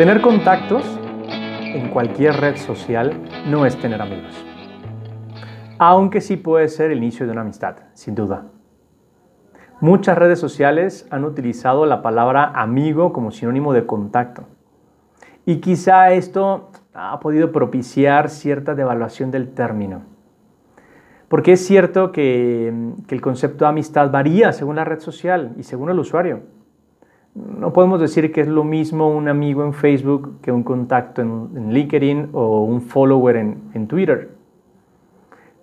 Tener contactos en cualquier red social no es tener amigos. Aunque sí puede ser el inicio de una amistad, sin duda. Muchas redes sociales han utilizado la palabra amigo como sinónimo de contacto. Y quizá esto ha podido propiciar cierta devaluación del término. Porque es cierto que, el concepto de amistad varía según la red social y según el usuario. No podemos decir que es lo mismo un amigo en Facebook que un contacto en, LinkedIn o un follower en, en Twitter.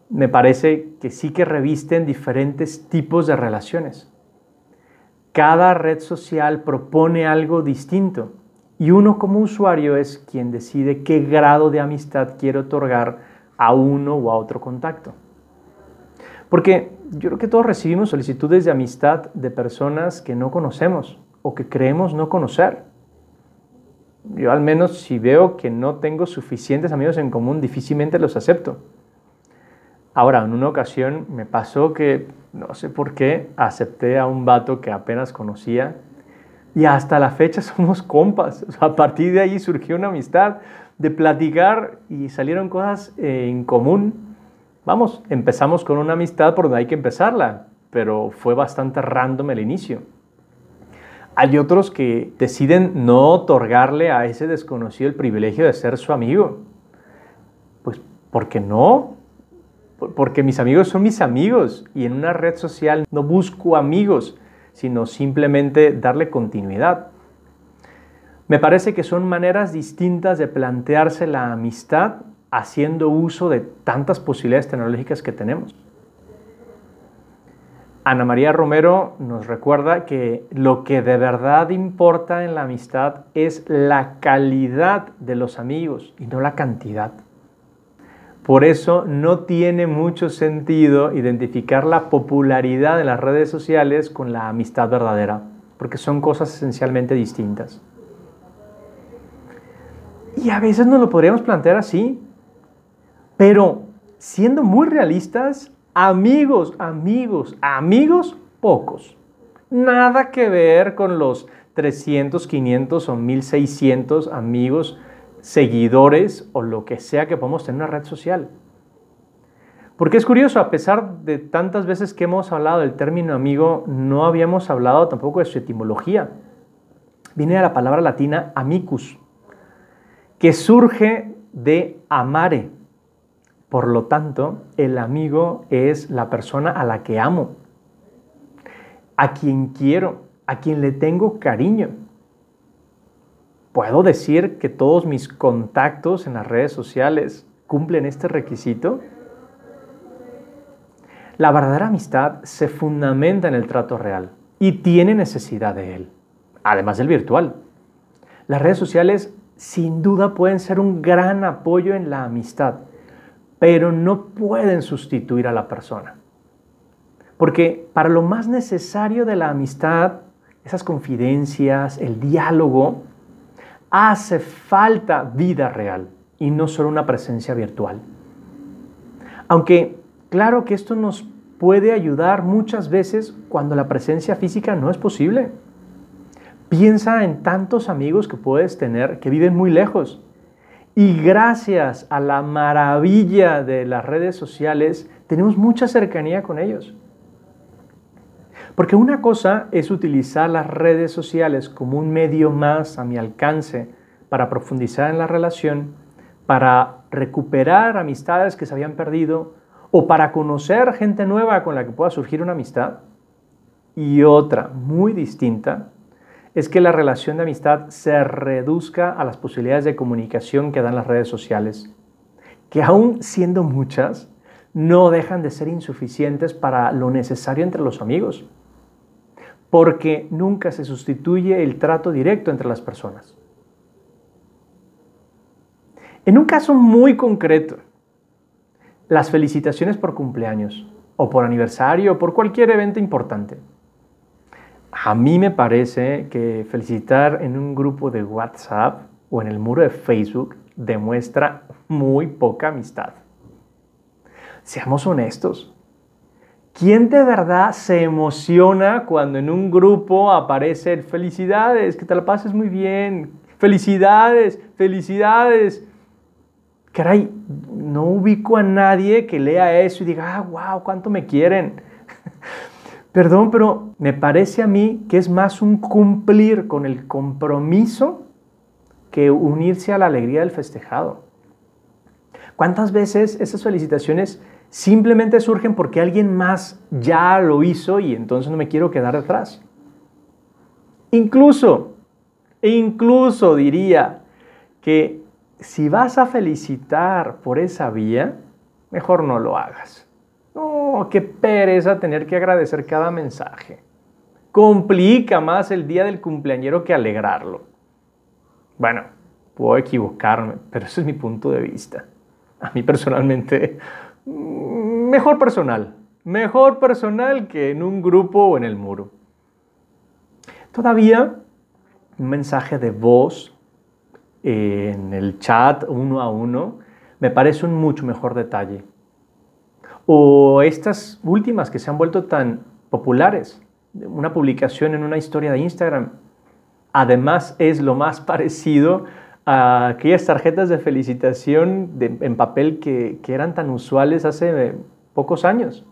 Me parece que sí que revisten diferentes tipos de relaciones. Cada red social propone algo distinto y uno como usuario es quien decide qué grado de amistad quiere otorgar a uno o a otro contacto. Porque yo creo que todos recibimos solicitudes de amistad de personas que no conocemos o que creemos no conocer. Yo al menos si veo que no tengo suficientes amigos en común, difícilmente los acepto. Ahora, en una ocasión me pasó que, no sé por qué, acepté a un vato que apenas conocía y hasta la fecha somos compas. a partir de ahí surgió una amistad de platicar y salieron cosas eh, en común. Vamos, empezamos con una amistad por donde hay que empezarla, pero fue bastante random el inicio. Hay otros que deciden no otorgarle a ese desconocido el privilegio de ser su amigo. Pues, ¿por qué no? Porque mis amigos son mis amigos y en una red social no busco amigos sino simplemente darle continuidad. Me parece que son maneras distintas de plantearse la amistad haciendo uso de tantas posibilidades tecnológicas que tenemos. Ana María Romero nos recuerda que lo que de verdad importa en la amistad es la calidad de los amigos y no la cantidad. Por eso no tiene mucho sentido identificar la popularidad de las redes sociales con la amistad verdadera, porque son cosas esencialmente distintas. Y a veces nos lo podríamos plantear así, pero siendo muy realistas, amigos, amigos, amigos, pocos. Nada que ver con los 300, 500 o 1600 amigos seguidores o lo que sea que podamos tener en una red social. Porque es curioso, a pesar de tantas veces que hemos hablado del término amigo, no habíamos hablado tampoco de su etimología. Viene de la palabra latina amicus, que surge de amare. Por lo tanto, el amigo es la persona a la que amo, a quien quiero, a quien le tengo cariño. ¿Puedo decir que todos mis contactos en las redes sociales cumplen este requisito? La verdadera amistad se fundamenta en el trato real y tiene necesidad de él, además del virtual. Las redes sociales sin duda pueden ser un gran apoyo en la amistad, pero no pueden sustituir a la persona. Porque para lo más necesario de la amistad, esas confidencias, el diálogo, hace falta vida real y no solo una presencia virtual. Aunque claro que esto nos puede ayudar muchas veces cuando la presencia física no es posible. Piensa en tantos amigos que puedes tener que viven muy lejos. Y gracias a la maravilla de las redes sociales, tenemos mucha cercanía con ellos. Porque una cosa es utilizar las redes sociales como un medio más a mi alcance para profundizar en la relación, para recuperar amistades que se habían perdido o para conocer gente nueva con la que pueda surgir una amistad. Y otra muy distinta es que la relación de amistad se reduzca a las posibilidades de comunicación que dan las redes sociales, que aún siendo muchas, no dejan de ser insuficientes para lo necesario entre los amigos porque nunca se sustituye el trato directo entre las personas. En un caso muy concreto, las felicitaciones por cumpleaños o por aniversario o por cualquier evento importante. A mí me parece que felicitar en un grupo de WhatsApp o en el muro de Facebook demuestra muy poca amistad. Seamos honestos, ¿Quién de verdad se emociona cuando en un grupo aparece felicidades, que te la pases muy bien, Felicidades, felicidades. Caray, no ubico a nadie que lea eso y diga, ah, wow, cuánto me quieren. Perdón, pero me parece a mí que es más un cumplir con el compromiso que unirse a la alegría del festejado. ¿Cuántas veces esas felicitaciones simplemente surgen porque alguien más ya lo hizo y entonces no me quiero quedar detrás? Incluso, incluso diría que si vas a felicitar por esa vía, mejor no lo hagas. No, qué pereza tener que agradecer cada mensaje. Complica más el día del cumpleañero que alegrarlo. Bueno, puedo equivocarme, pero ese es mi punto de vista. A mí personalmente, mm, mejor personal. Mejor personal que en un grupo o en el muro. Todavía un mensaje de voz en el chat uno a uno me parece un mucho mejor detalle. O estas últimas que se han vuelto tan populares, una publicación en una historia de Instagram, además es lo más parecido a aquellas tarjetas de felicitación en papel que, que eran tan usuales hace pocos años.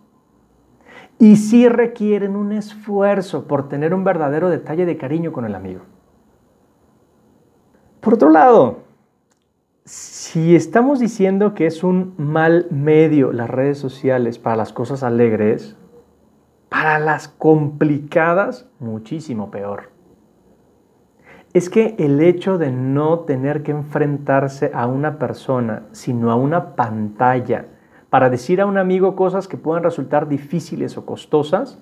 Y sí requieren un esfuerzo por tener un verdadero detalle de cariño con el amigo. Por otro lado, si estamos diciendo que es un mal medio las redes sociales para las cosas alegres, para las complicadas, muchísimo peor. Es que el hecho de no tener que enfrentarse a una persona, sino a una pantalla, para decir a un amigo cosas que puedan resultar difíciles o costosas,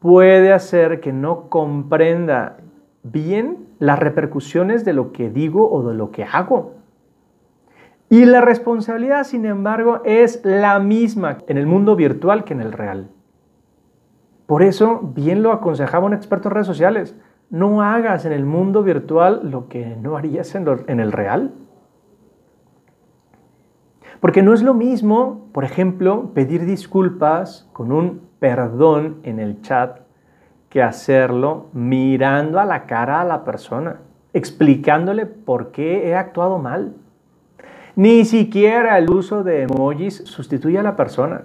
puede hacer que no comprenda bien las repercusiones de lo que digo o de lo que hago. Y la responsabilidad, sin embargo, es la misma en el mundo virtual que en el real. Por eso, bien lo aconsejaba un experto en redes sociales, no hagas en el mundo virtual lo que no harías en, en el real. Porque no es lo mismo, por ejemplo, pedir disculpas con un perdón en el chat que hacerlo mirando a la cara a la persona, explicándole por qué he actuado mal. Ni siquiera el uso de emojis sustituye a la persona.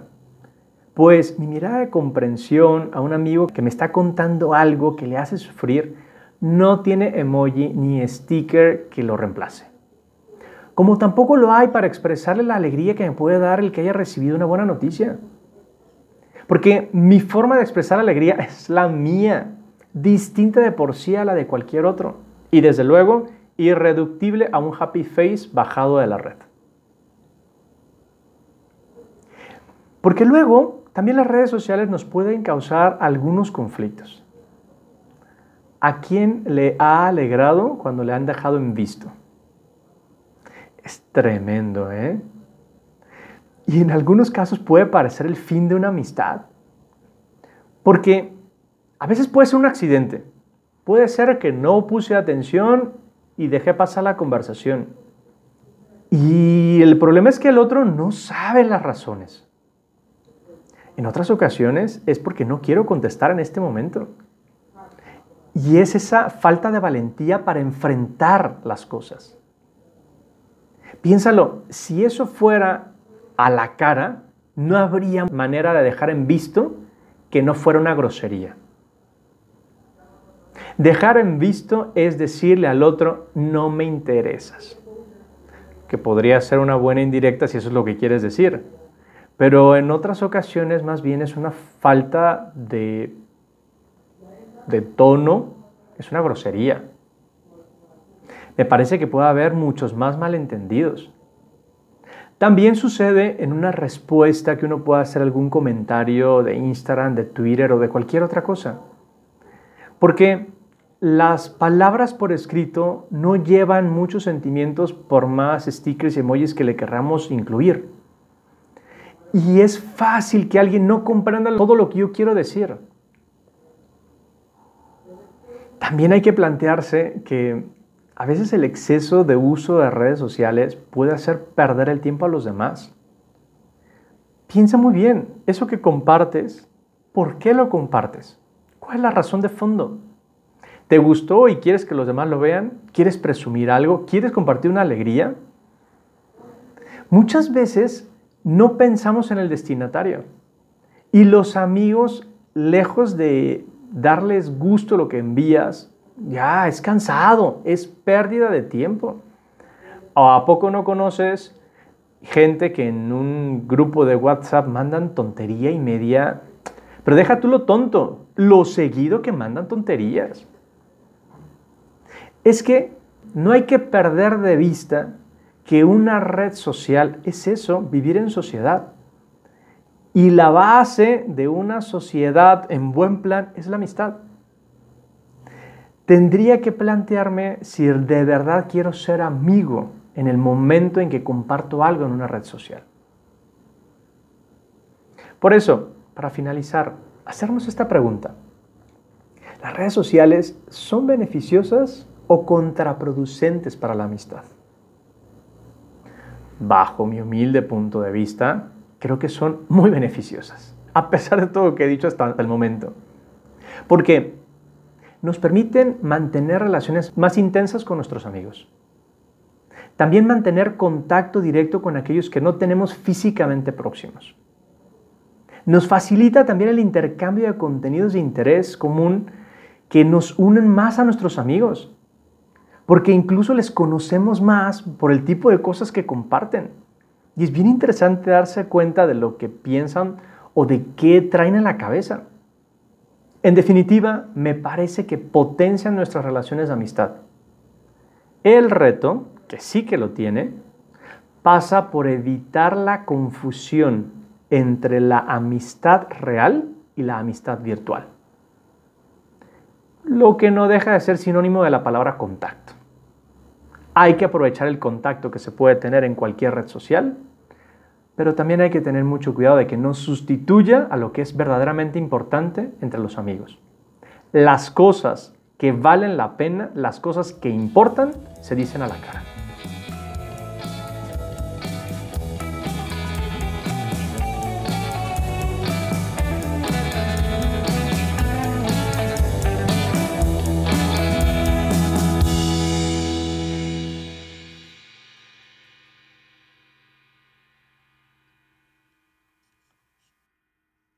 Pues mi mirada de comprensión a un amigo que me está contando algo que le hace sufrir no tiene emoji ni sticker que lo reemplace. Como tampoco lo hay para expresarle la alegría que me puede dar el que haya recibido una buena noticia. Porque mi forma de expresar alegría es la mía, distinta de por sí a la de cualquier otro. Y desde luego, irreductible a un happy face bajado de la red. Porque luego, también las redes sociales nos pueden causar algunos conflictos. ¿A quién le ha alegrado cuando le han dejado en visto? Es tremendo, ¿eh? Y en algunos casos puede parecer el fin de una amistad. Porque a veces puede ser un accidente. Puede ser que no puse atención y dejé pasar la conversación. Y el problema es que el otro no sabe las razones. En otras ocasiones es porque no quiero contestar en este momento. Y es esa falta de valentía para enfrentar las cosas. Piénsalo, si eso fuera a la cara, no habría manera de dejar en visto que no fuera una grosería. Dejar en visto es decirle al otro, no me interesas. Que podría ser una buena indirecta si eso es lo que quieres decir. Pero en otras ocasiones más bien es una falta de, de tono, es una grosería. Me parece que puede haber muchos más malentendidos. También sucede en una respuesta que uno pueda hacer algún comentario de Instagram, de Twitter o de cualquier otra cosa. Porque las palabras por escrito no llevan muchos sentimientos por más stickers y emojis que le querramos incluir. Y es fácil que alguien no comprenda todo lo que yo quiero decir. También hay que plantearse que a veces el exceso de uso de redes sociales puede hacer perder el tiempo a los demás. Piensa muy bien, eso que compartes, ¿por qué lo compartes? ¿Cuál es la razón de fondo? ¿Te gustó y quieres que los demás lo vean? ¿Quieres presumir algo? ¿Quieres compartir una alegría? Muchas veces no pensamos en el destinatario y los amigos, lejos de darles gusto lo que envías, ya es cansado, es pérdida de tiempo. ¿A poco no conoces gente que en un grupo de WhatsApp mandan tontería y media? Pero deja tú lo tonto, lo seguido que mandan tonterías. Es que no hay que perder de vista que una red social es eso, vivir en sociedad. Y la base de una sociedad en buen plan es la amistad. Tendría que plantearme si de verdad quiero ser amigo en el momento en que comparto algo en una red social. Por eso, para finalizar, hacernos esta pregunta. ¿Las redes sociales son beneficiosas o contraproducentes para la amistad? Bajo mi humilde punto de vista, creo que son muy beneficiosas, a pesar de todo lo que he dicho hasta el momento. Porque nos permiten mantener relaciones más intensas con nuestros amigos. También mantener contacto directo con aquellos que no tenemos físicamente próximos. Nos facilita también el intercambio de contenidos de interés común que nos unen más a nuestros amigos, porque incluso les conocemos más por el tipo de cosas que comparten. Y es bien interesante darse cuenta de lo que piensan o de qué traen en la cabeza. En definitiva, me parece que potencian nuestras relaciones de amistad. El reto, que sí que lo tiene, pasa por evitar la confusión entre la amistad real y la amistad virtual. Lo que no deja de ser sinónimo de la palabra contacto. Hay que aprovechar el contacto que se puede tener en cualquier red social, pero también hay que tener mucho cuidado de que no sustituya a lo que es verdaderamente importante entre los amigos. Las cosas que valen la pena, las cosas que importan, se dicen a la cara.